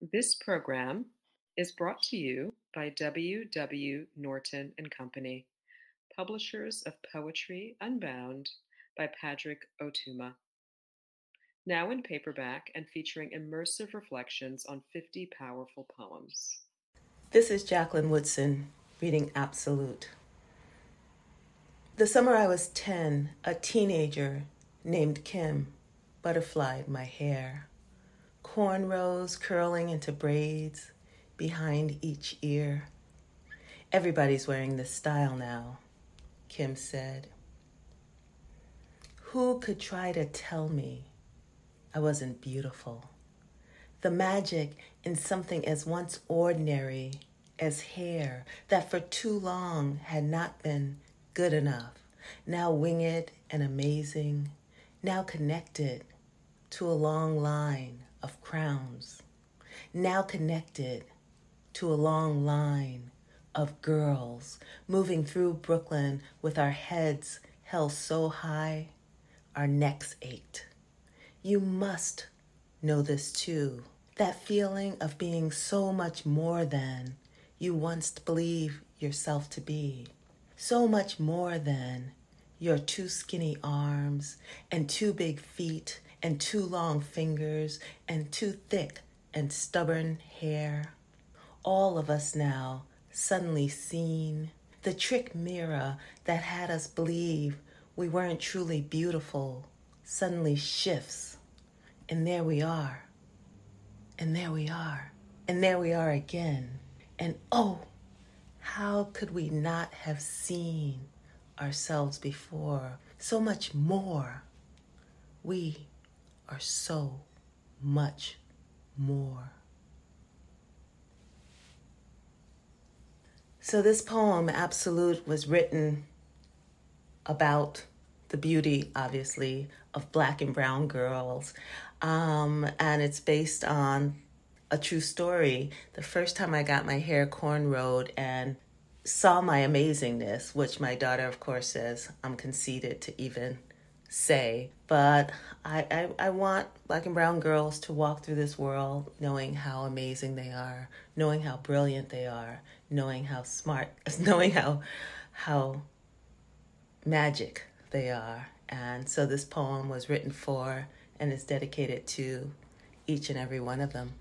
This program is brought to you by W. W. Norton and Company, publishers of Poetry Unbound by Padraig Ó Tuama. Now in paperback and featuring immersive reflections on 50 powerful poems. This is Jacqueline Woodson reading Absolute. The summer I was 10, a teenager named Kim butterflied my hair, cornrows curling into braids behind each ear. Everybody's wearing this style now, Kim said. Who could try to tell me I wasn't beautiful? The magic in something as once ordinary as hair that for too long had not been good enough, now winged and amazing, now connected to a long line of crowns, now connected to a long line of girls moving through Brooklyn with our heads held so high, our necks ached. You must know this too. That feeling of being so much more than you once believed yourself to be. So much more than your two skinny arms and two big feet and two long fingers and too thick and stubborn hair. All of us now suddenly seen. The trick mirror that had us believe we weren't truly beautiful suddenly shifts. And there we are. And there we are. And there we are again. And oh, how could we not have seen ourselves before? So much more. We are so much more. So, this poem, Absolute, was written about the beauty, obviously, of black and brown girls. Um, and it's based on a true story. The first time I got my hair cornrowed and saw my amazingness, which my daughter, of course, says I'm conceited to even say, but I, I, I want black and brown girls to walk through this world knowing how amazing they are, knowing how brilliant they are, knowing how smart, knowing how how magic they are. And so this poem was written for and is dedicated to each and every one of them.